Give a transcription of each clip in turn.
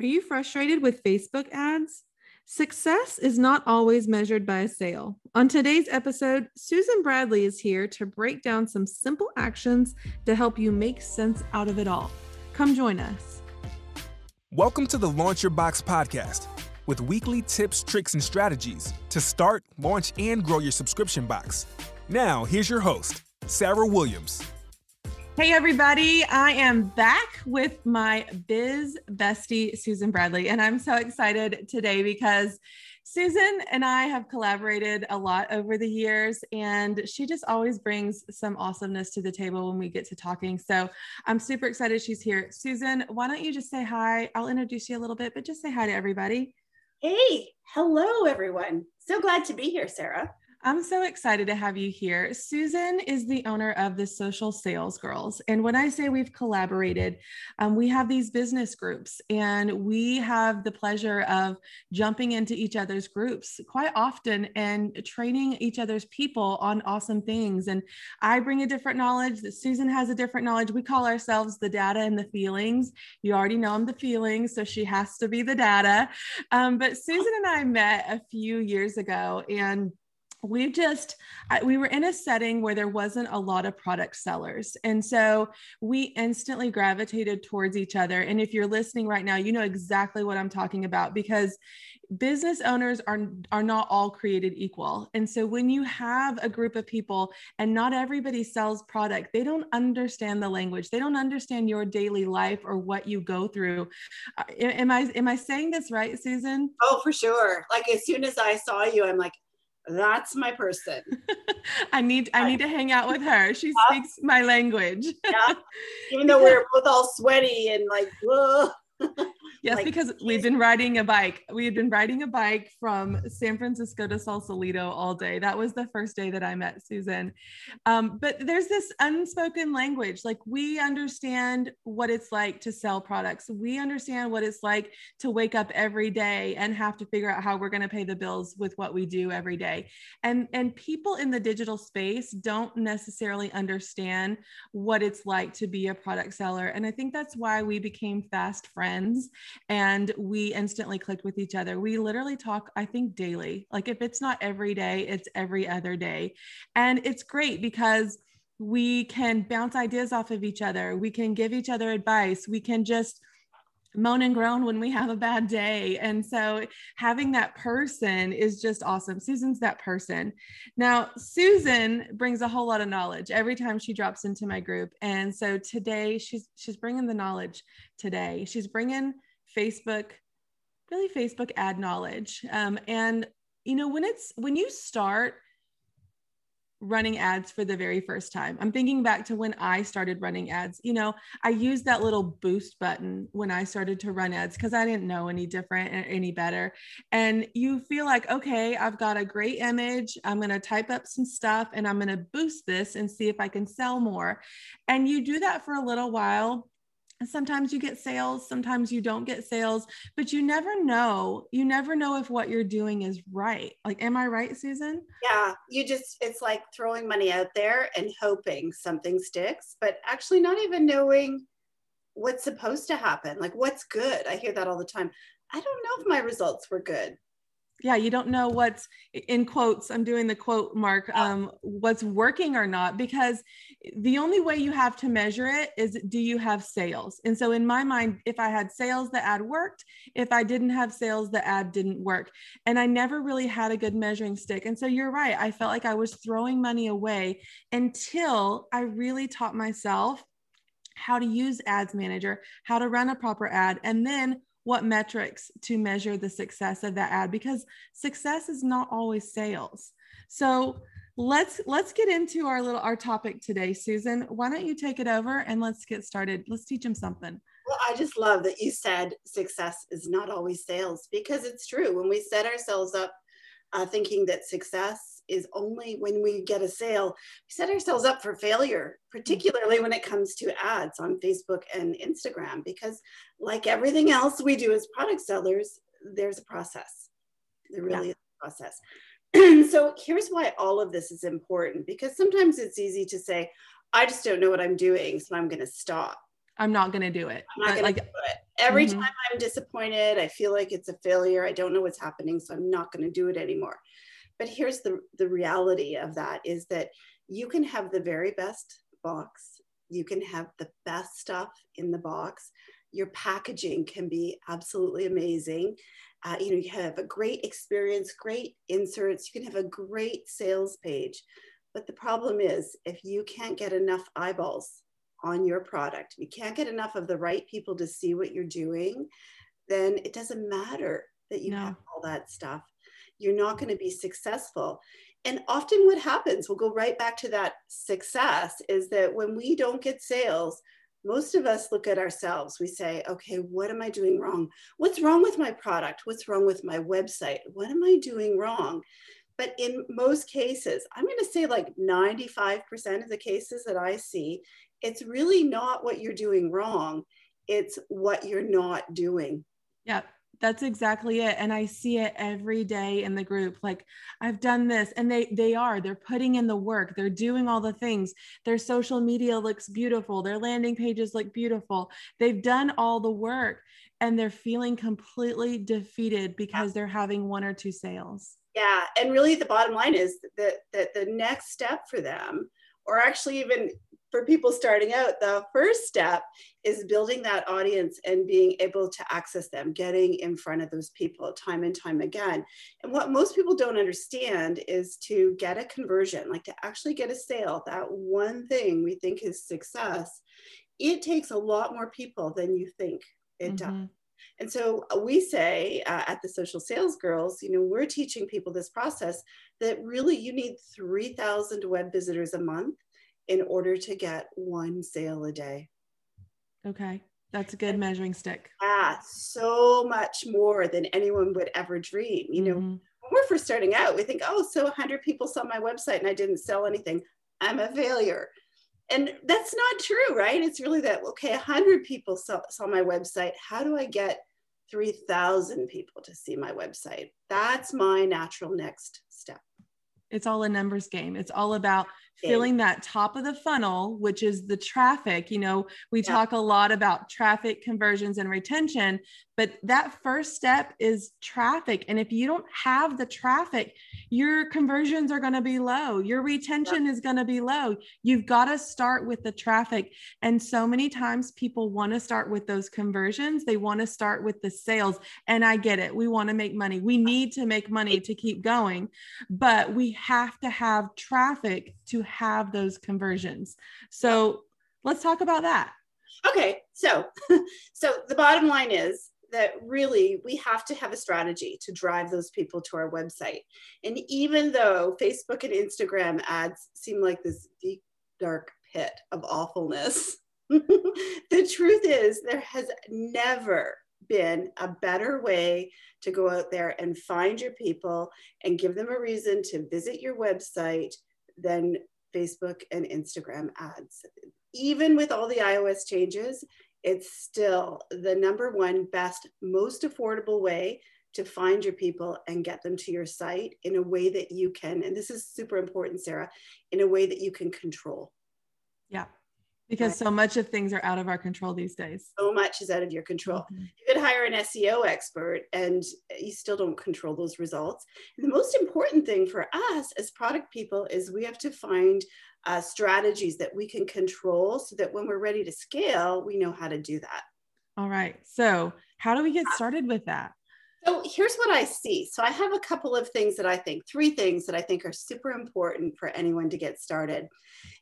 Are you frustrated with Facebook ads? Success is not always measured by a sale. On today's episode, Susan Bradley is here to break down some simple actions to help you make sense out of it all. Come join us. Welcome to the Launch Your Box podcast with weekly tips, tricks, and strategies to start, launch, and grow your subscription box. Now, here's your host, Sarah Williams. Hey, everybody. I am back with my biz bestie, Susan Bradley. And I'm so excited today because Susan and I have collaborated a lot over the years, and she just always brings some awesomeness to the table when we get to talking. So I'm super excited she's here. Susan, why don't you just say hi? I'll introduce you a little bit, but just say hi to everybody. Hey, hello, everyone. So glad to be here, Sarah. I'm so excited to have you here. Susan is the owner of the Social Sales Girls. And when I say we've collaborated, um, we have these business groups and we have the pleasure of jumping into each other's groups quite often and training each other's people on awesome things. And I bring a different knowledge, that Susan has a different knowledge. We call ourselves the data and the feelings. You already know I'm the feelings, so she has to be the data. Um, but Susan and I met a few years ago and we just we were in a setting where there wasn't a lot of product sellers. And so we instantly gravitated towards each other. And if you're listening right now you know exactly what i'm talking about because business owners are are not all created equal. And so when you have a group of people and not everybody sells product they don't understand the language. They don't understand your daily life or what you go through. Uh, am i am i saying this right susan? Oh for sure. Like as soon as i saw you i'm like that's my person. I need I need to hang out with her. She yeah. speaks my language. yeah. Even though we're both all sweaty and like, whoa. yes, like, because we've been riding a bike. We had been riding a bike from San Francisco to Sausalito all day. That was the first day that I met Susan. Um, but there's this unspoken language. Like we understand what it's like to sell products. We understand what it's like to wake up every day and have to figure out how we're going to pay the bills with what we do every day. And and people in the digital space don't necessarily understand what it's like to be a product seller. And I think that's why we became fast friends and we instantly clicked with each other. We literally talk, I think, daily. Like if it's not every day, it's every other day. And it's great because we can bounce ideas off of each other. We can give each other advice. We can just moan and groan when we have a bad day. And so having that person is just awesome. Susan's that person. Now, Susan brings a whole lot of knowledge every time she drops into my group. And so today she's she's bringing the knowledge today. She's bringing Facebook, really Facebook ad knowledge. Um, and you know, when it's when you start running ads for the very first time. I'm thinking back to when I started running ads. You know, I used that little boost button when I started to run ads because I didn't know any different or any better. And you feel like, okay, I've got a great image. I'm going to type up some stuff and I'm going to boost this and see if I can sell more. And you do that for a little while sometimes you get sales sometimes you don't get sales but you never know you never know if what you're doing is right. Like am i right susan? Yeah you just it's like throwing money out there and hoping something sticks but actually not even knowing what's supposed to happen like what's good. I hear that all the time. I don't know if my results were good yeah you don't know what's in quotes i'm doing the quote mark um, what's working or not because the only way you have to measure it is do you have sales? And so in my mind if i had sales the ad worked. If i didn't have sales the ad didn't work. And i never really had a good measuring stick. And so you're right i felt like i was throwing money away until i really taught myself how to use ads manager how to run a proper ad and then what metrics to measure the success of that ad because success is not always sales. So let's let's get into our little our topic today. Susan why don't you take it over and let's get started. Let's teach them something. Well i just love that you said success is not always sales because it's true. When we set ourselves up uh, thinking that success is only when we get a sale. We set ourselves up for failure, particularly when it comes to ads on Facebook and Instagram, because like everything else we do as product sellers, there's a process. There really yeah. is a process. so here's why all of this is important because sometimes it's easy to say, I just don't know what I'm doing, so I'm going to stop. I'm not going to do it. I'm not going like, to do it. Every mm-hmm. time I'm disappointed, I feel like it's a failure. I don't know what's happening, so I'm not going to do it anymore. But here's the the reality of that is that you can have the very best box. You can have the best stuff in the box. Your packaging can be absolutely amazing. Uh, you know, you have a great experience, great inserts. You can have a great sales page. But the problem is, if you can't get enough eyeballs on your product, you can't get enough of the right people to see what you're doing, then it doesn't matter that you no. have all that stuff. You're not going to be successful. And often, what happens, we'll go right back to that success, is that when we don't get sales, most of us look at ourselves. We say, okay, what am I doing wrong? What's wrong with my product? What's wrong with my website? What am I doing wrong? But in most cases, I'm going to say like 95% of the cases that I see, it's really not what you're doing wrong, it's what you're not doing. Yeah, that's exactly it and i see it every day in the group like i've done this and they they are they're putting in the work they're doing all the things their social media looks beautiful their landing pages look beautiful they've done all the work and they're feeling completely defeated because they're having one or two sales. Yeah and really the bottom line is that that the next step for them or actually even for people starting out, the first step is building that audience and being able to access them, getting in front of those people time and time again. And what most people don't understand is to get a conversion, like to actually get a sale, that one thing we think is success, it takes a lot more people than you think it mm-hmm. does. And so we say uh, at the Social Sales Girls, you know, we're teaching people this process that really you need 3,000 web visitors a month in order to get one sale a day. Okay. That's a good measuring stick. Yeah, so much more than anyone would ever dream. You know, mm-hmm. when we're first starting out, we think, oh, so 100 people saw my website and I didn't sell anything. I'm a failure. And that's not true, right? It's really that, okay, 100 people saw, saw my website. How do I get 3,000 people to see my website? That's my natural next step. It's all a numbers game. It's all about filling that top of the funnel, which is the traffic. You know, we yeah. talk a lot about traffic conversions and retention, but that first step is traffic. And if you don't have the traffic, your conversions are going to be low, your retention is going to be low. You've got to start with the traffic. And so many times people want to start with those conversions, they want to start with the sales. And I get it. We want to make money. We need to make money to keep going, but we have to have traffic to have those conversions. So let's talk about that. Okay, so so the bottom line is that really we have to have a strategy to drive those people to our website. And even though Facebook and Instagram ads seem like this deep dark pit of awfulness, the truth is there has never been a better way to go out there and find your people and give them a reason to visit your website than Facebook and Instagram ads. Even with all the iOS changes, it's still the number one best, most affordable way to find your people and get them to your site in a way that you can, and this is super important, Sarah, in a way that you can control. Yeah because so much of things are out of our control these days. So much is out of your control. Mm-hmm. You could hire an SEO expert and you still don't control those results. And the most important thing for us as product people is we have to find uh, strategies that we can control so that when we're ready to scale, we know how to do that. All right. So, how do we get started with that? So here's what I see. So I have a couple of things that I think, three things that I think are super important for anyone to get started.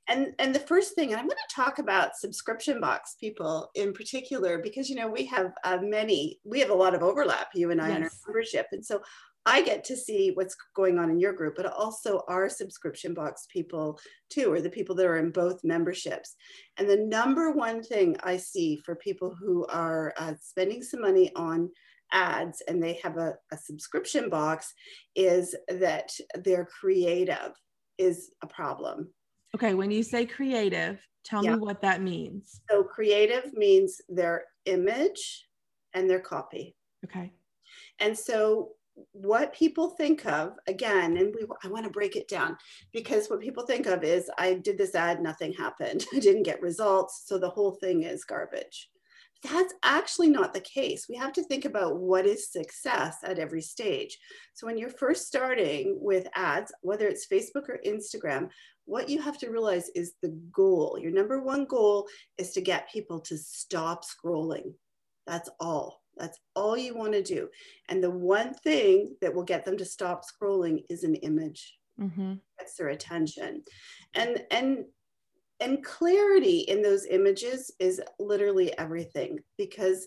And, and the first thing, and I'm going to talk about subscription box people in particular, because, you know, we have uh, many, we have a lot of overlap, you and I, yes. in our membership. And so I get to see what's going on in your group, but also our subscription box people too, or the people that are in both memberships. And the number one thing I see for people who are uh, spending some money on ads and they have a, a subscription box is that their creative is a problem. Okay, when you say creative, tell yeah. me what that means. So, creative means their image and their copy. Okay. And so, what people think of again and we i want to break it down because what people think of is i did this ad nothing happened. I didn't get results so the whole thing is garbage. That's actually not the case. We have to think about what is success at every stage. So when you're first starting with ads whether it's facebook or instagram what you have to realize is the goal. Your number one goal is to get people to stop scrolling. That's all that's all you want to do. And the one thing that will get them to stop scrolling is an image. Mm-hmm. Gets their attention. And and and clarity in those images is literally everything because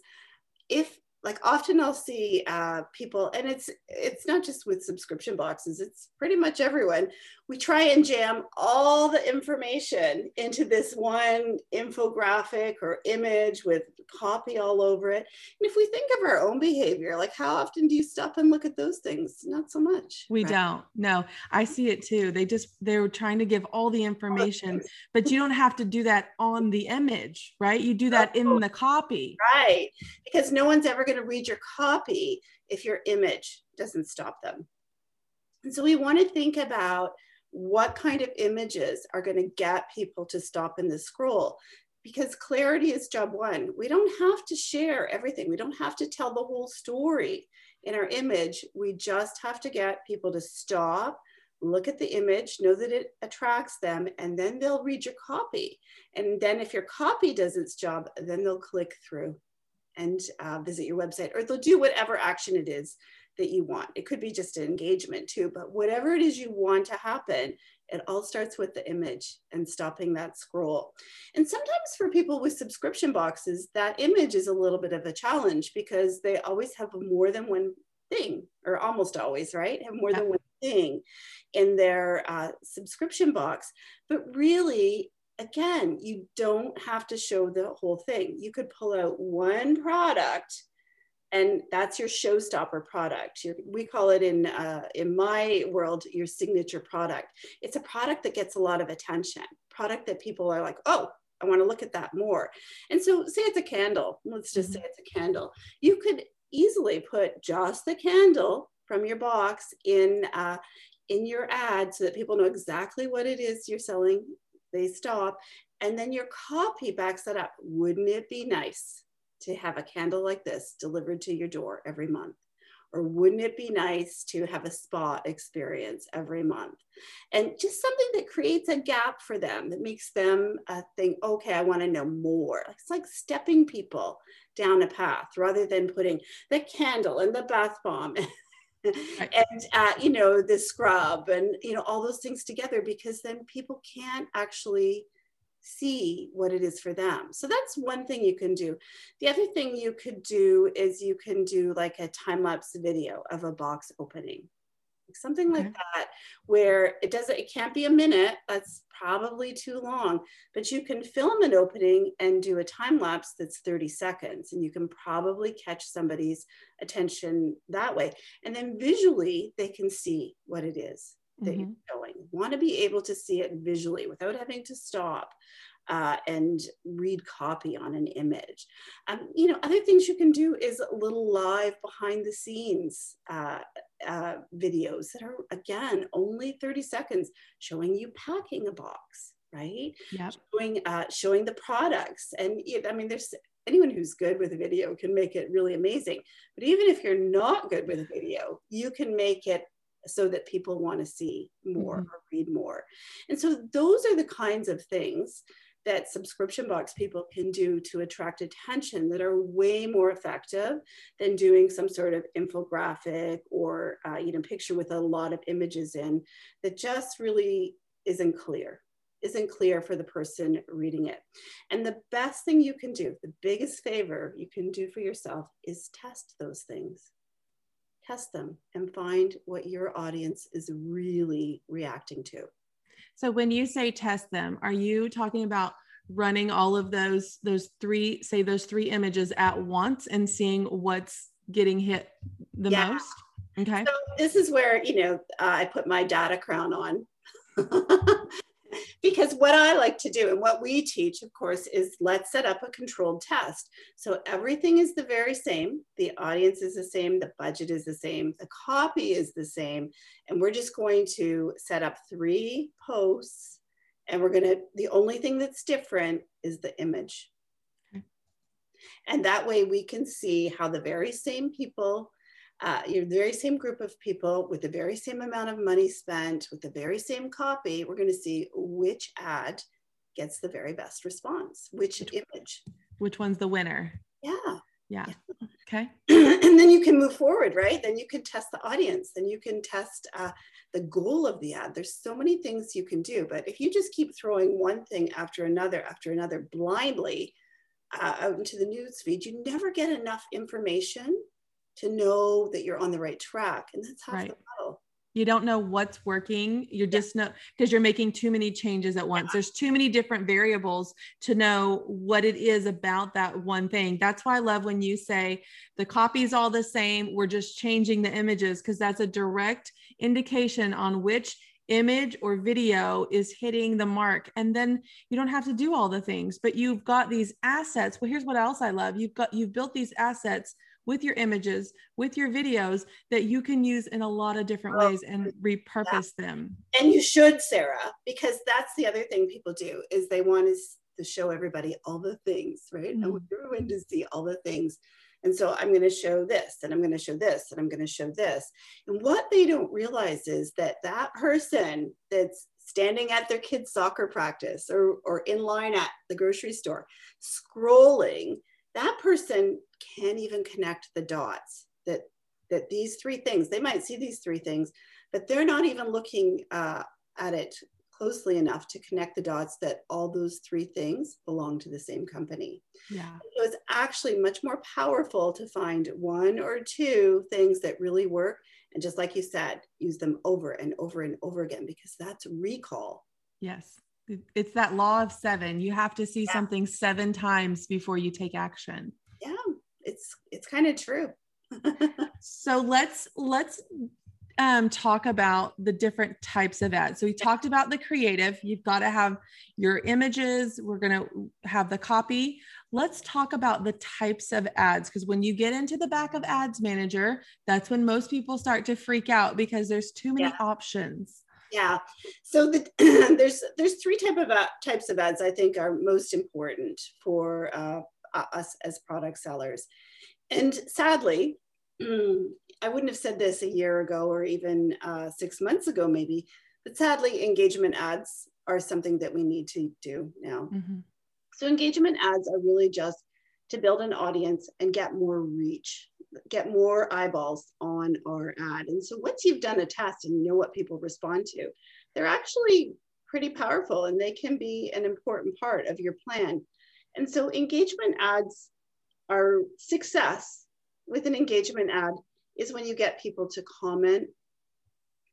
if like often I'll see uh, people, and it's it's not just with subscription boxes; it's pretty much everyone. We try and jam all the information into this one infographic or image with copy all over it. And if we think of our own behavior, like how often do you stop and look at those things? Not so much. We right? don't. No, I see it too. They just they're trying to give all the information, but you don't have to do that on the image, right? You do that in the copy, right? Because no one's ever going to read your copy if your image doesn't stop them. And so we want to think about what kind of images are going to get people to stop in the scroll because clarity is job one. We don't have to share everything. We don't have to tell the whole story in our image. We just have to get people to stop, look at the image, know that it attracts them, and then they'll read your copy. And then if your copy does its job, then they'll click through and uh, visit your website, or they'll do whatever action it is that you want. It could be just an engagement too, but whatever it is you want to happen, it all starts with the image and stopping that scroll. And sometimes for people with subscription boxes, that image is a little bit of a challenge because they always have more than one thing, or almost always, right? Have more yeah. than one thing in their uh, subscription box. But really, again, you don't have to show the whole thing. You could pull out one product and that's your showstopper product. Your, we call it in uh, in my world your signature product. It's a product that gets a lot of attention. Product that people are like, oh, I want to look at that more. And so, say it's a candle. Let's just mm-hmm. say it's a candle. You could easily put just the candle from your box in uh, in your ad so that people know exactly what it is you're selling they stop, and then your copy backs that up. Wouldn't it be nice to have a candle like this delivered to your door every month? Or wouldn't it be nice to have a spa experience every month? And just something that creates a gap for them that makes them uh, think, okay, I want to know more. It's like stepping people down a path rather than putting the candle and the bath bomb and uh, you know the scrub and you know all those things together because then people can't actually see what it is for them. So that's one thing you can do. The other thing you could do is you can do like a time-lapse video of a box opening something like that where it doesn't it can't be a minute that's probably too long but you can film an opening and do a time lapse that's 30 seconds and you can probably catch somebody's attention that way and then visually they can see what it is that mm-hmm. you're showing want to be able to see it visually without having to stop uh, and read copy on an image. Um, you know, other things you can do is a little live behind the scenes uh, uh, videos that are, again, only 30 seconds showing you packing a box, right? Yeah. Showing, uh, showing the products. And I mean, there's anyone who's good with a video can make it really amazing. But even if you're not good with a video, you can make it so that people want to see more mm-hmm. or read more. And so those are the kinds of things that subscription box people can do to attract attention that are way more effective than doing some sort of infographic or uh, you know picture with a lot of images in that just really isn't clear isn't clear for the person reading it. And the best thing you can do the biggest favor you can do for yourself is test those things. Test them and find what your audience is really reacting to so when you say test them, are you talking about running all of those those three say those three images at once and seeing what's getting hit the yeah. most? Okay. So this is where, you know, uh, I put my data crown on. because what I like to do and what we teach, of course, is let's set up a controlled test. So everything is the very same. The audience is the same. The budget is the same. The copy is the same. And we're just going to set up three posts. And we're going to, the only thing that's different is the image. And that way we can see how the very same people uh, you're the very same group of people with the very same amount of money spent with the very same copy, we're going to see which ad gets the very best response, which, which image. Which one's the winner? Yeah. Yeah. yeah. Okay. and then you can move forward, right? Then you can test the audience. Then you can test uh, the goal of the ad. There's so many things you can do. But if you just keep throwing one thing after another after another blindly uh, out into the news feed, you never get enough information to know that you're on the right track. And that's half right. the battle. You don't know what's working. You're yeah. just not because you're making too many changes at once. Yeah. There's too many different variables to know what it is about that one thing. That's why I love when you say the copy is all the same. We're just changing the images because that's a direct indication on which image or video is hitting the mark and then you don't have to do all the things but you've got these assets well here's what else i love you've got you've built these assets with your images, with your videos that you can use in a lot of different oh, ways and repurpose yeah. them. And you should, Sarah, because that's the other thing people do is they want to, to show everybody all the things, right? Mm-hmm. I want everyone to see all the things. And so I'm going to show this, and I'm going to show this, and I'm going to show this. And what they don't realize is that that person that's standing at their kids' soccer practice or, or in line at the grocery store, scrolling, that person can't even connect the dots that that these three things they might see these three things but they're not even looking uh, at it closely enough to connect the dots that all those three things belong to the same company. Yeah. So it's actually much more powerful to find one or two things that really work and just like you said use them over and over and over again because that's recall. Yes it's that law of seven you have to see yeah. something seven times before you take action yeah it's it's kind of true so let's let's um, talk about the different types of ads. So we talked about the creative. You've got to have your images. We're going to have the copy. Let's talk about the types of ads because when you get into the back of Ads Manager, that's when most people start to freak out because there's too many yeah. options. Yeah. So the, there's there's three type of uh, types of ads I think are most important for uh, us as product sellers. And sadly, I wouldn't have said this a year ago or even uh, six months ago, maybe, but sadly, engagement ads are something that we need to do now. Mm-hmm. So, engagement ads are really just to build an audience and get more reach, get more eyeballs on our ad. And so, once you've done a test and you know what people respond to, they're actually pretty powerful and they can be an important part of your plan. And so engagement ads are success with an engagement ad is when you get people to comment.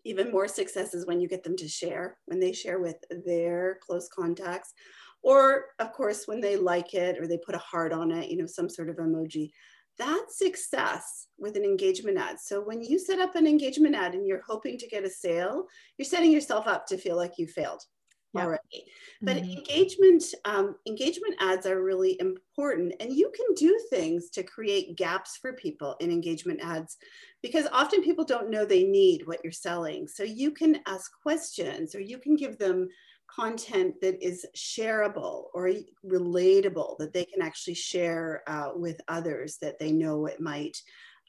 Even more success is when you get them to share, when they share with their close contacts, or of course, when they like it or they put a heart on it, you know, some sort of emoji. That's success with an engagement ad. So when you set up an engagement ad and you're hoping to get a sale, you're setting yourself up to feel like you failed yeah. already. But mm-hmm. engagement um, engagement ads are really important, and you can do things to create gaps for people in engagement ads because often people don't know they need what you're selling. So you can ask questions, or you can give them content that is shareable or relatable that they can actually share uh, with others that they know it might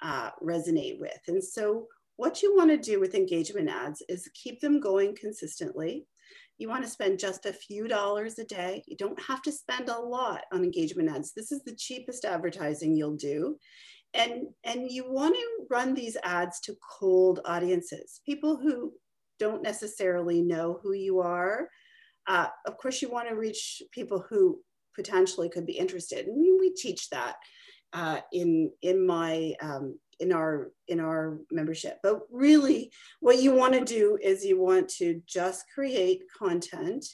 uh, resonate with. And so what you want to do with engagement ads is keep them going consistently you want to spend just a few dollars a day. You don't have to spend a lot on engagement ads. This is the cheapest advertising you'll do. And, and you want to run these ads to cold audiences, people who don't necessarily know who you are. Uh, of course, you want to reach people who potentially could be interested. And we, teach that uh, in, in my um, in our in our membership. But really what you want to do is you want to just create content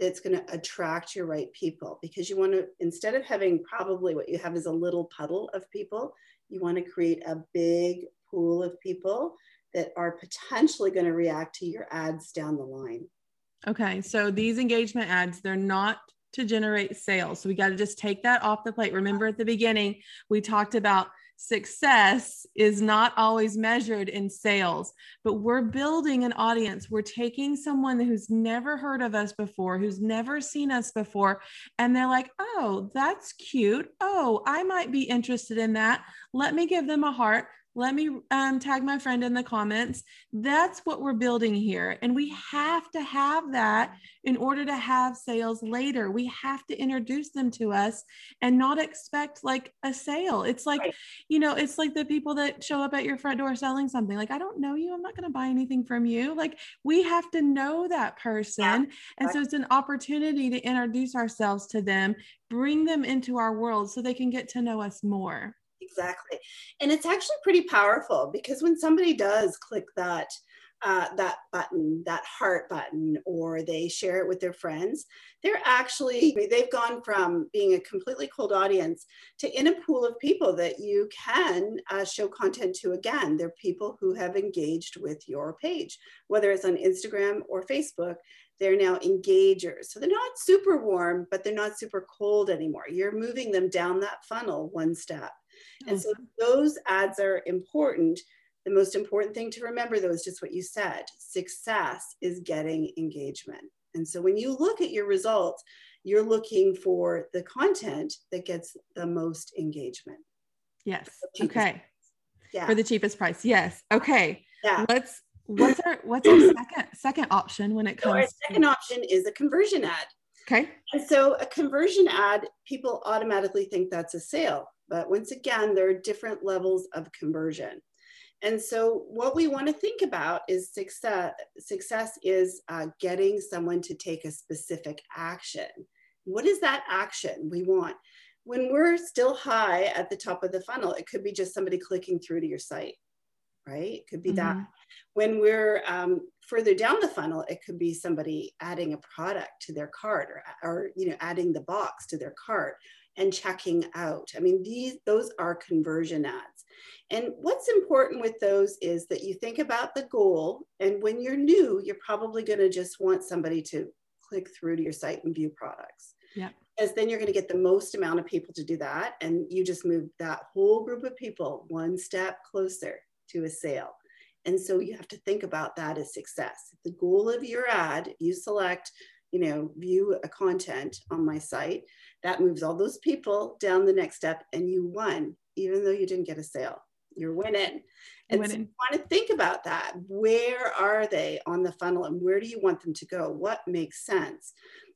that's going to attract your right people. Because you want to instead of having probably what you have is a little puddle of people you want to create a big pool of people that are potentially going to react to your ads down the line Okay, so these engagement ads, they're not to generate sales. So we got to just take that off the plate. Remember at the beginning, we talked about success is not always measured in sales, but we're building an audience. We're taking someone who's never heard of us before, who's never seen us before, and they're like, oh, that's cute. Oh, I might be interested in that. Let me give them a heart let me um, tag my friend in the comments. That's what we're building here. And we have to have that in order to have sales later. We have to introduce them to us and not expect like a sale. It's like, right. you know, it's like the people that show up at your front door selling something. Like, I don't know you. I'm not going to buy anything from you. Like, we have to know that person. Yeah. And so it's an opportunity to introduce ourselves to them, bring them into our world so they can get to know us more. Exactly. And it's actually pretty powerful because when somebody does click that, uh, that button, that heart button, or they share it with their friends, they're actually, they've gone from being a completely cold audience to in a pool of people that you can uh, show content to again. They're people who have engaged with your page, whether it's on Instagram or Facebook. They're now engagers. So they're not super warm, but they're not super cold anymore. You're moving them down that funnel one step. And oh. so those ads are important. The most important thing to remember, though, is just what you said success is getting engagement. And so when you look at your results, you're looking for the content that gets the most engagement. Yes. Okay. Yeah. For the cheapest price. Yes. Okay. Yeah. Let's what's our what's our second second option when it comes so our second to- option is a conversion ad. Okay. And so a conversion ad, people automatically think that's a sale. But once again, there are different levels of conversion. And so, what we want to think about is success. Success is uh, getting someone to take a specific action. What is that action we want? When we're still high at the top of the funnel, it could be just somebody clicking through to your site, right? It could be mm-hmm. that. When we're um, further down the funnel, it could be somebody adding a product to their cart or, or you know, adding the box to their cart and checking out. I mean, these those are conversion ads. And what's important with those is that you think about the goal. And when you're new, you're probably going to just want somebody to click through to your site and view products. Yeah. Because then you're going to get the most amount of people to do that. And you just move that whole group of people one step closer to a sale. And so you have to think about that as success. The goal of your ad, you select you know, view a content on my site, that moves all those people down the next step and you won, even though you didn't get a sale. You're winning. And winning. so you want to think about that. Where are they on the funnel and where do you want them to go? What makes sense?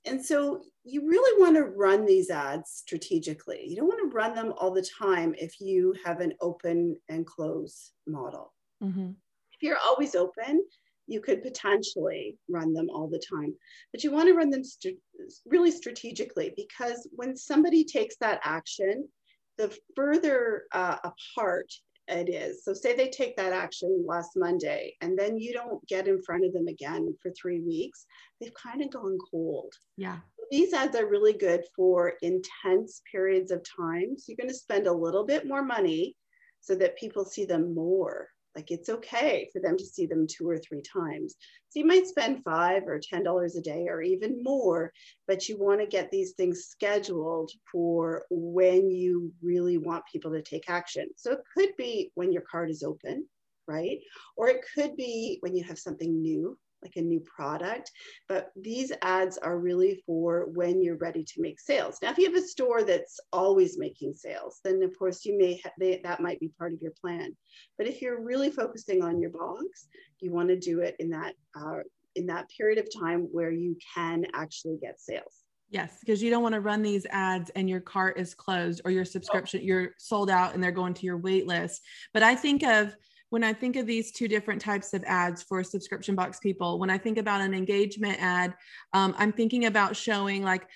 And so you really want to run these ads strategically. You don't want to run them all the time if you have an open and close model. Mm-hmm. If you're always open, you could potentially run them all the time. But you want to run them st- really strategically because when somebody takes that action, the further uh, apart it is. So, say they take that action last Monday and then you don't get in front of them again for three weeks, they've kind of gone cold. Yeah. These ads are really good for intense periods of time. So, you're going to spend a little bit more money so that people see them more like it's okay for them to see them two or three times. So you might spend five or ten dollars a day or even more, but you want to get these things scheduled for when you really want people to take action. So it could be when your card is open, right? Or it could be when you have something new like a new product. But these ads are really for when you're ready to make sales. Now, if you have a store that's always making sales, then of course you may have they, that might be part of your plan. But if you're really focusing on your box, you want to do it in that uh, in that period of time where you can actually get sales. Yes, because you don't want to run these ads and your cart is closed or your subscription, you're sold out and they're going to your wait list. But I think of when I think of these two different types of ads for subscription box people, when I think about an engagement ad, um, I'm thinking about showing like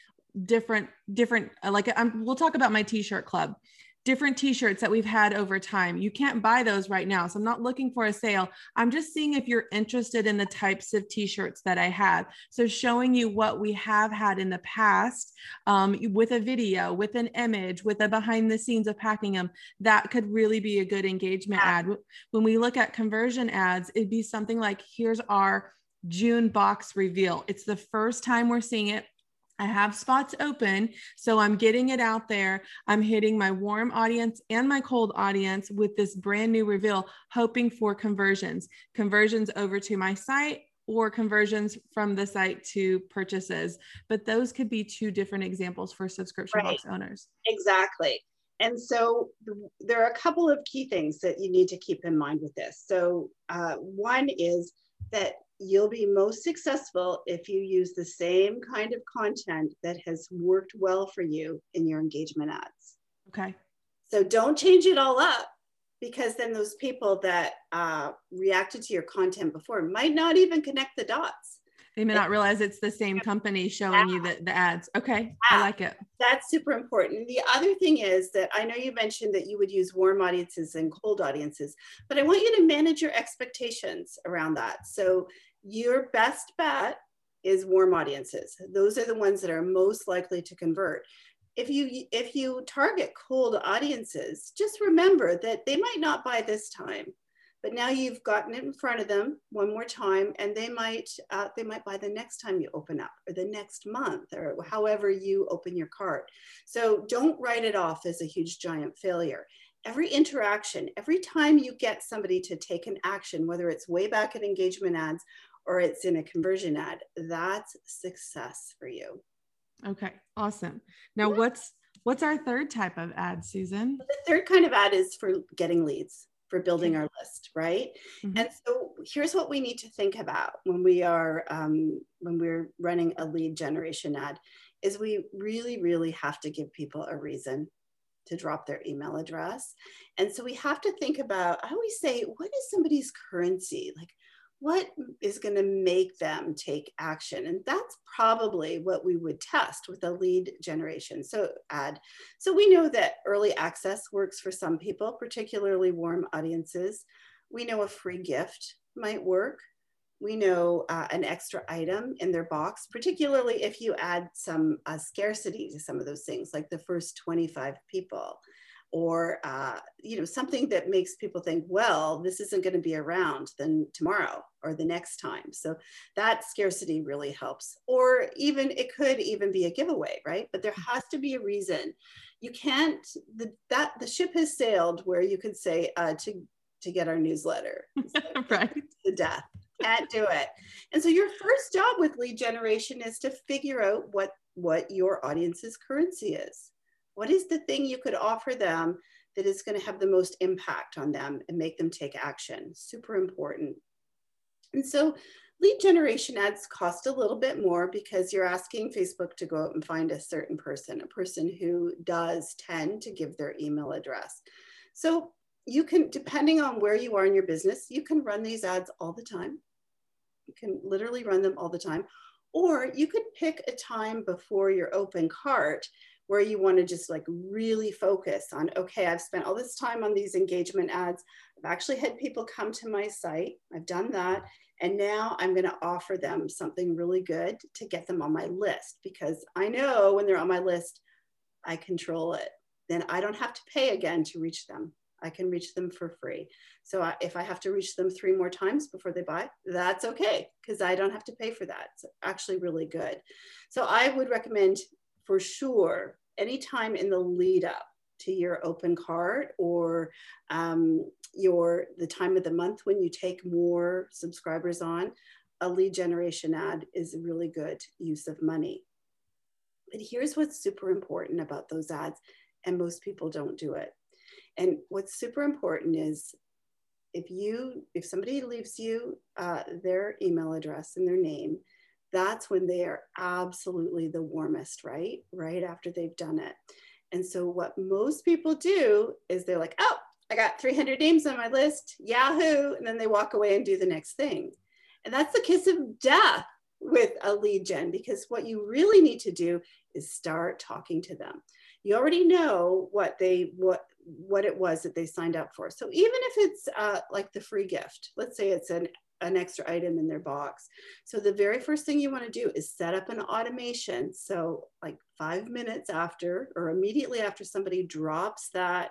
different, different, like I'm, we'll talk about my t-shirt club different t-shirts that we've had over time. You can't buy those right now. So I'm not looking for a sale. I'm just seeing if you're interested in the types of t-shirts that I have. So showing you what we have had in the past um, with a video, with an image, with a behind the scenes of packing them, that could really be a good engagement ad. When we look at conversion ads, it'd be something like, here's our June box reveal. It's the first time we're seeing it. I have spots open, so I'm getting it out there. I'm hitting my warm audience and my cold audience with this brand new reveal, hoping for conversions, conversions over to my site or conversions from the site to purchases. But those could be two different examples for subscription right. box owners. Exactly. And so there are a couple of key things that you need to keep in mind with this. So, uh, one is that you'll be most successful if you use the same kind of content that has worked well for you in your engagement ads. Okay. So, don't change it all up because then those people that uh, reacted to your content before might not even connect the dots. They may not realize it's the same company showing you the, the ads. Okay, I like it. That's super important. The other thing is that I know you mentioned that you would use warm audiences and cold audiences, but I want you to manage your expectations around that. So your best bet is warm audiences. Those are the ones that are most likely to convert. If you if you target cold audiences just remember that they might not buy this time but now you've gotten it in front of them one more time and they might uh, they might buy the next time you open up or the next month or however you open your cart. So don't write it off as a huge giant failure. Every interaction every time you get somebody to take an action whether it's way back at engagement ads or it's in a conversion ad that's success for you Okay, awesome. Now yeah. what's what's our third type of ad, Susan? The third kind of ad is for getting leads, for building our list, right? Mm-hmm. And so here's what we need to think about when we are um, when we're running a lead generation ad is we really, really have to give people a reason to drop their email address. And so we have to think about, I always say, what is somebody's currency? Like, what is going to make them take action? And that's probably what we would test with a lead generation. So ad so we know that early access works for some people particularly warm audiences. We know a free gift might work. We know uh, an extra item in their box particularly if you add some uh, scarcity to some of those things like the first 25 people or uh, you know something that makes people think well this isn't going to be around then tomorrow or the next time. So that scarcity really helps. Or even it could even be a giveaway right? But there has to be a reason. You can't the that the ship has sailed where you could say uh, to to get our newsletter. Right. To death. Can't do it. And so your first job with lead generation is to figure out what what your audience's currency is what is the thing you could offer them that is going to have the most impact on them and make them take action? Super important. And so lead generation ads cost a little bit more because you're asking Facebook to go out and find a certain person, a person who does tend to give their email address. So you can, depending on where you are in your business, you can run these ads all the time. You can literally run them all the time. Or you could pick a time before your open cart where you want to just like really focus on okay i've spent all this time on these engagement ads. I've actually had people come to my site. I've done that. And now i'm going to offer them something really good to get them on my list because i know when they're on my list i control it. Then i don't have to pay again to reach them. I can reach them for free. So I, if i have to reach them three more times before they buy that's okay because i don't have to pay for that. It's actually really good. So i would recommend for sure anytime in the lead up to your open cart or um, your the time of the month when you take more subscribers on, a lead generation ad is a really good use of money. But here's what's super important about those ads, and most people don't do it. And what's super important is if you if somebody leaves you uh, their email address and their name that's when they are absolutely the warmest, right? Right after they've done it. And so, what most people do is they're like, oh, I got 300 names on my list, Yahoo. And then they walk away and do the next thing. And that's the kiss of death with a lead gen because what you really need to do is start talking to them. You already know what they, what, what it was that they signed up for. So even if it's uh, like the free gift, let's say it's an an extra item in their box. So the very first thing you want to do is set up an automation. So like five minutes after or immediately after somebody drops that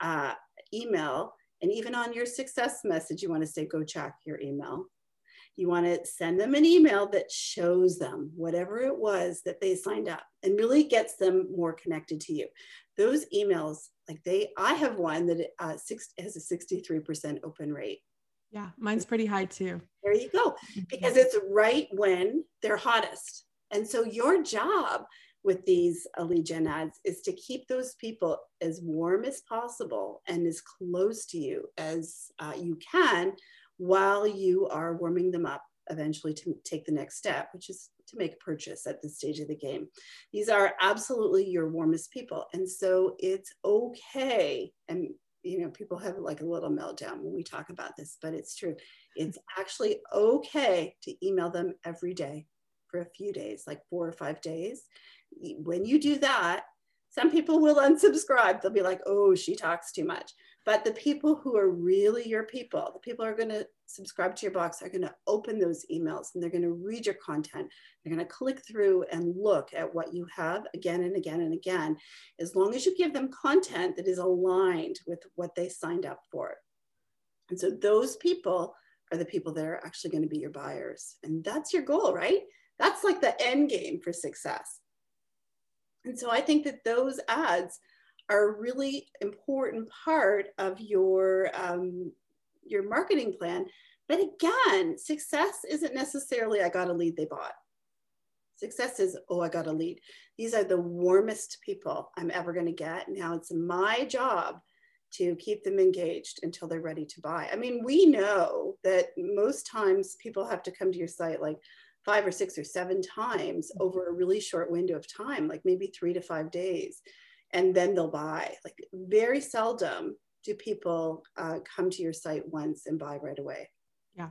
uh, email, and even on your success message, you want to say, go check your email. You want to send them an email that shows them whatever it was that they signed up and really gets them more connected to you. Those emails, like they, I have one that uh, six, has a 63% open rate. Yeah, mine's pretty high too. There you go. Because it's right when they're hottest. And so your job with these gen ads is to keep those people as warm as possible and as close to you as uh, you can while you are warming them up eventually to take the next step, which is to make a purchase at this stage of the game. These are absolutely your warmest people. And so it's okay. And, you know, people have like a little meltdown when we talk about this, but it's true. It's actually okay to email them every day for a few days, like four or five days. When you do that, some people will unsubscribe. They'll be like, oh, she talks too much. But the people who are really your people, the people are going to subscribe to your box, are going to open those emails and they're going to read your content. They're going to click through and look at what you have again and again and again, as long as you give them content that is aligned with what they signed up for. And so those people are the people that are actually going to be your buyers. And that's your goal, right? That's like the end game for success. And so I think that those ads are a really important part of your, um, your marketing plan. But again, success isn't necessarily I got a lead they bought. Success is, oh, I got a lead. These are the warmest people I'm ever going to get. Now it's my job to keep them engaged until they're ready to buy. I mean, we know that most times people have to come to your site like five or six or seven times over a really short window of time, like maybe three to five days and then they'll buy. Like very seldom do people uh, come to your site once and buy right away. Yeah.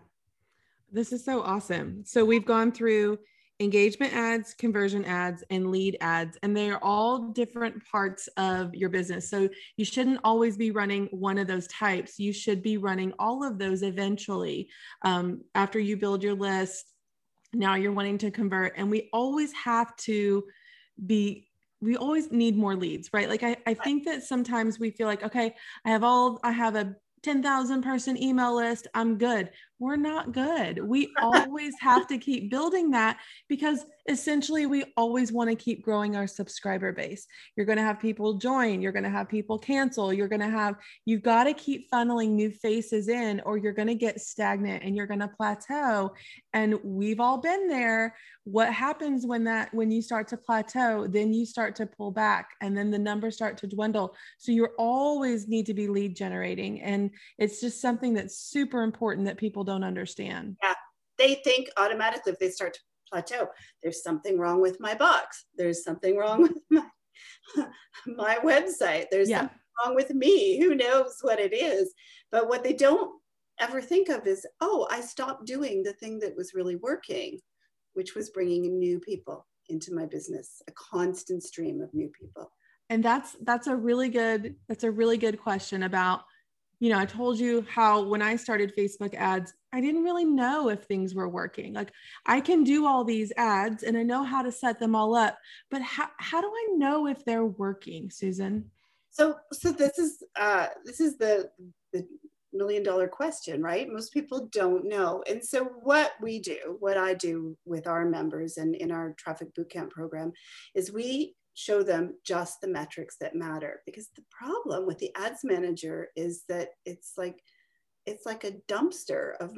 This is so awesome. So we've gone through engagement ads, conversion ads, and lead ads, and they are all different parts of your business. So you shouldn't always be running one of those types. You should be running all of those eventually um, after you build your list. Now you're wanting to convert, and we always have to be we always need more leads, right? Like I, I think that sometimes we feel like, okay, I have all, I have a 10,000 person email list. I'm good. We're not good. We always have to keep building that because essentially we always want to keep growing our subscriber base. You're going to have people join, you're going to have people cancel, you're going to have, you've got to keep funneling new faces in or you're going to get stagnant and you're going to plateau. And we've all been there. What happens when that, when you start to plateau, then you start to pull back and then the numbers start to dwindle. So you always need to be lead generating. And it's just something that's super important that people don't understand. Yeah. They think automatically if they start to plateau. There's something wrong with my box. There's something wrong with my, my website. There's yeah. something wrong with me. Who knows what it is? But what they don't ever think of is, oh, I stopped doing the thing that was really working, which was bringing new people into my business, a constant stream of new people. And that's that's a really good that's a really good question about you know, I told you how when I started Facebook ads, I didn't really know if things were working. Like I can do all these ads and I know how to set them all up, but how, how do I know if they're working, Susan? So, so this is, uh, this is the, the million dollar question, right? Most people don't know. And so what we do, what I do with our members and in our traffic bootcamp program is we show them just the metrics that matter. Because the problem with the ads manager is that it's like it's like a dumpster of,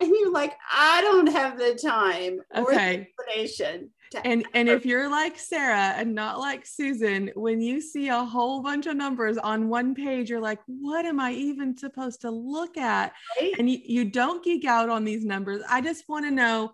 and you're like i don't have the time okay. explanation and and if you're like sarah and not like susan when you see a whole bunch of numbers on one page you're like what am i even supposed to look at? Right? and you, you don't geek out on these numbers. I just want to know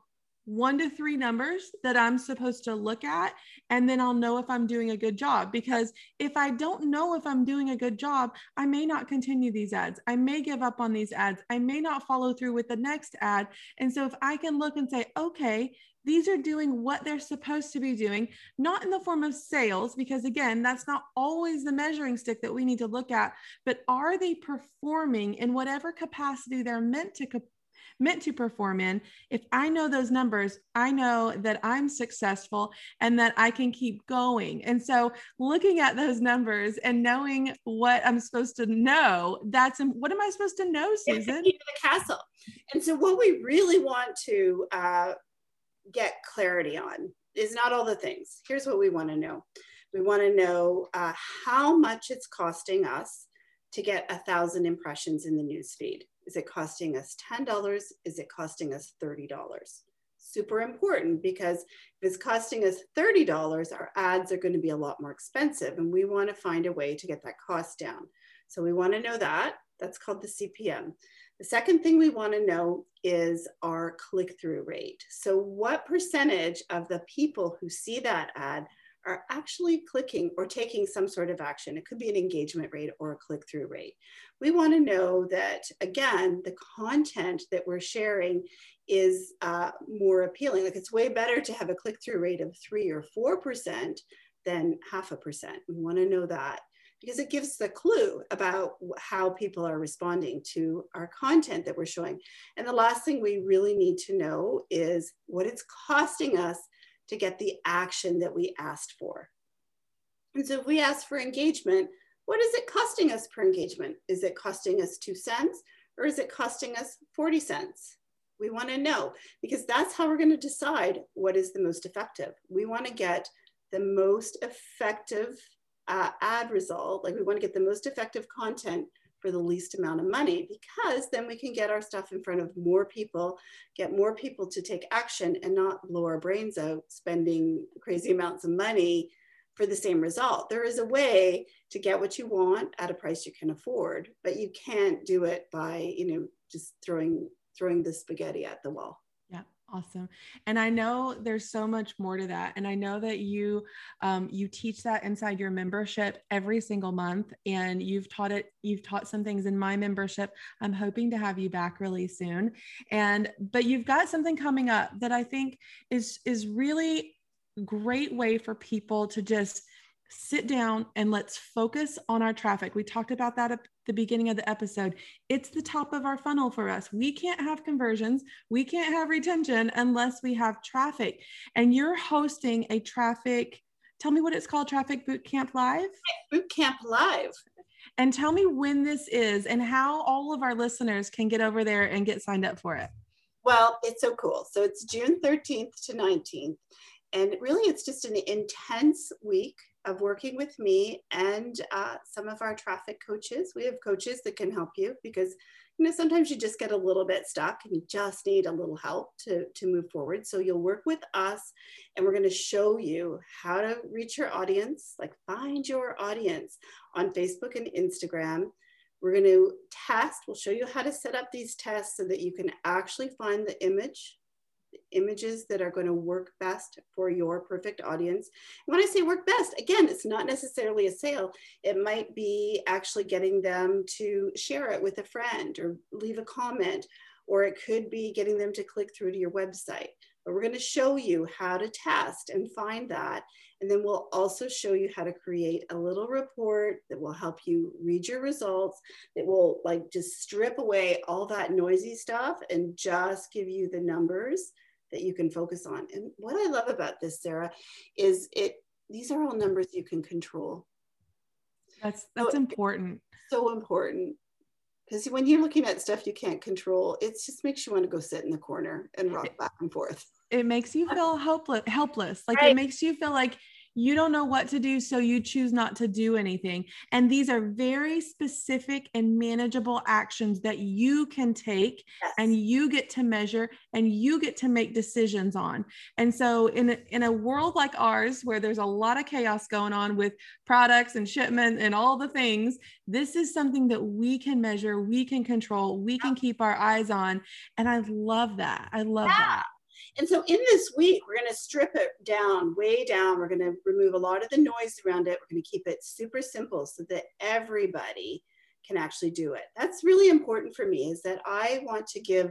one to three numbers that I'm supposed to look at, and then I'll know if I'm doing a good job. Because if I don't know if I'm doing a good job, I may not continue these ads. I may give up on these ads. I may not follow through with the next ad. And so if I can look and say, okay, these are doing what they're supposed to be doing, not in the form of sales, because again, that's not always the measuring stick that we need to look at, but are they performing in whatever capacity they're meant to meant to perform in, if I know those numbers, I know that I'm successful and that I can keep going. And so looking at those numbers and knowing what I'm supposed to know, that's what am I supposed to know, Susan? the castle. And so what we really want to uh, get clarity on is not all the things. Here's what we want to know. We want to know uh, how much it's costing us to get a thousand impressions in the newsfeed. Is it costing us $10? Is it costing us $30? Super important because if it's costing us $30, our ads are going to be a lot more expensive and we want to find a way to get that cost down. So we want to know that. That's called the CPM. The second thing we want to know is our click through rate. So, what percentage of the people who see that ad are actually clicking or taking some sort of action. It could be an engagement rate or a click through rate. We want to know that, again, the content that we're sharing is uh, more appealing. Like it's way better to have a click through rate of three or 4% than half a percent. We want to know that because it gives the clue about how people are responding to our content that we're showing. And the last thing we really need to know is what it's costing us to get the action that we asked for. And so if we ask for engagement, what is it costing us per engagement? Is it costing us two cents or is it costing us 40 cents? We wanna know because that's how we're gonna decide what is the most effective. We wanna get the most effective uh, ad result, like we wanna get the most effective content for the least amount of money because then we can get our stuff in front of more people, get more people to take action and not blow our brains out spending crazy amounts of money for the same result. There is a way to get what you want at a price you can afford, but you can't do it by, you know, just throwing throwing the spaghetti at the wall. Awesome. And I know there's so much more to that. And I know that you um, you teach that inside your membership every single month. And you've taught it, you've taught some things in my membership. I'm hoping to have you back really soon. And but you've got something coming up that I think is is really great way for people to just sit down and let's focus on our traffic. We talked about that at the beginning of the episode. It's the top of our funnel for us. We can't have conversions, we can't have retention unless we have traffic. And you're hosting a traffic, tell me what it's called Traffic Boot Camp Live? Boot Camp Live. And tell me when this is and how all of our listeners can get over there and get signed up for it. Well, it's so cool. So it's June 13th to 19th. And really, it's just an intense week of working with me and uh, some of our traffic coaches. We have coaches that can help you because you know sometimes you just get a little bit stuck and you just need a little help to, to move forward. So you'll work with us and we're going to show you how to reach your audience, like find your audience on Facebook and Instagram. We're going to test, we'll show you how to set up these tests so that you can actually find the image images that are going to work best for your perfect audience. And when I say work best, again, it's not necessarily a sale. It might be actually getting them to share it with a friend or leave a comment, or it could be getting them to click through to your website. But we're going to show you how to test and find that. And then we'll also show you how to create a little report that will help you read your results, that will like just strip away all that noisy stuff and just give you the numbers that you can focus on. And what I love about this, Sarah, is it these are all numbers you can control. That's that's so important. So important. Because when you're looking at stuff you can't control, it just makes you want to go sit in the corner and rock back and forth. It makes you feel helpless, helpless. Like right. it makes you feel like you don't know what to do, so you choose not to do anything. And these are very specific and manageable actions that you can take yes. and you get to measure and you get to make decisions on. And so, in a, in a world like ours, where there's a lot of chaos going on with products and shipment and all the things, this is something that we can measure, we can control, we can keep our eyes on. And I love that. I love yeah. that. And so in this week, we're going to strip it down, way down. We're going to remove a lot of the noise around it. We're going to keep it super simple so that everybody can actually do it. That's really important for me is that I want to give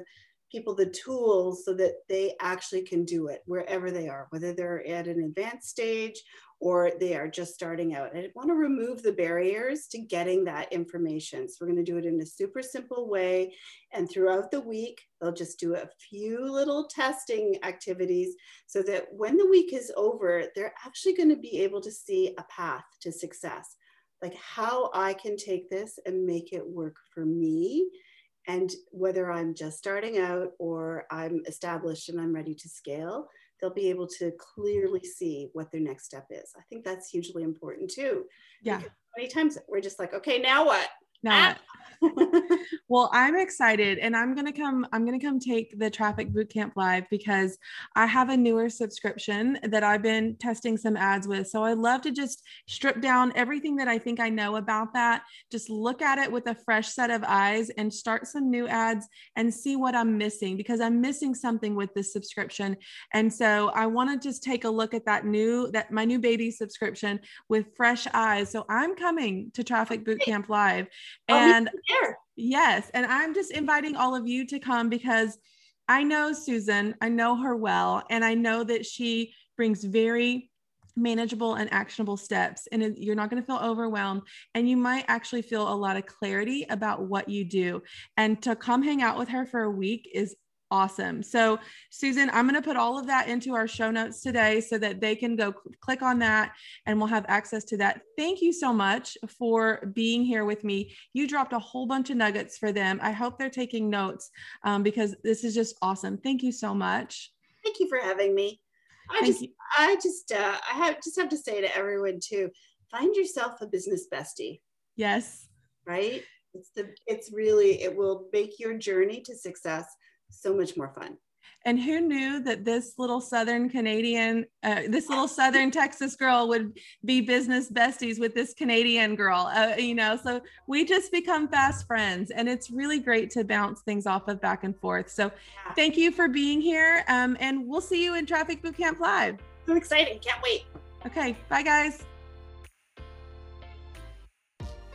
people the tools so that they actually can do it wherever they are, whether they're at an advanced stage or they are just starting out. I want to remove the barriers to getting that information. So we're going to do it in a super simple way. And throughout the week, they'll just do a few little testing activities so that when the week is over, they're actually going to be able to see a path to success. Like how I can take this and make it work for me and whether I'm just starting out or I'm established and I'm ready to scale, they'll be able to clearly see what their next step is. I think that's hugely important too. Yeah. many times we're just like, okay, now what? Now ah. well, I'm excited and I'm going to come I'm going to come take the traffic bootcamp live because I have a newer subscription that I've been testing some ads with. So I love to just strip down everything that I think I know about that, just look at it with a fresh set of eyes and start some new ads and see what I'm missing because I'm missing something with this subscription. And so I want to just take a look at that new that my new baby subscription with fresh eyes. So I'm coming to Traffic Bootcamp live Oh, and yes, and I'm just inviting all of you to come because I know Susan, I know her well, and I know that she brings very manageable and actionable steps and you're not going to feel overwhelmed and you might actually feel a lot of clarity about what you do. And to come hang out with her for a week is Awesome. So, Susan, I'm going to put all of that into our show notes today so that they can go click on that and we'll have access to that. Thank you so much for being here with me. You dropped a whole bunch of nuggets for them. I hope they're taking notes um, because this is just awesome. Thank you so much. Thank you for having me. I Thank just, you. I just, uh, I have just have to say to everyone too, find yourself a business bestie. Yes. Right. It's the, it's really, it will make your journey to success so much more fun. And who knew that this little Southern Canadian, uh, this little Southern Texas girl would be business besties with this Canadian girl? Uh, you know, so we just become fast friends, and it's really great to bounce things off of back and forth. So, thank you for being here, um, and we'll see you in Traffic Bootcamp Live. So exciting! Can't wait. Okay, bye guys.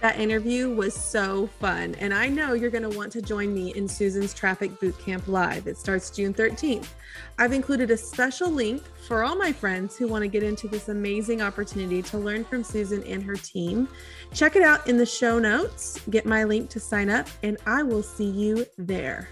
That interview was so fun, and I know you're going to want to join me in Susan's Traffic Bootcamp Live. It starts June 13th. I've included a special link for all my friends who want to get into this amazing opportunity to learn from Susan and her team. Check it out in the show notes, get my link to sign up, and I will see you there.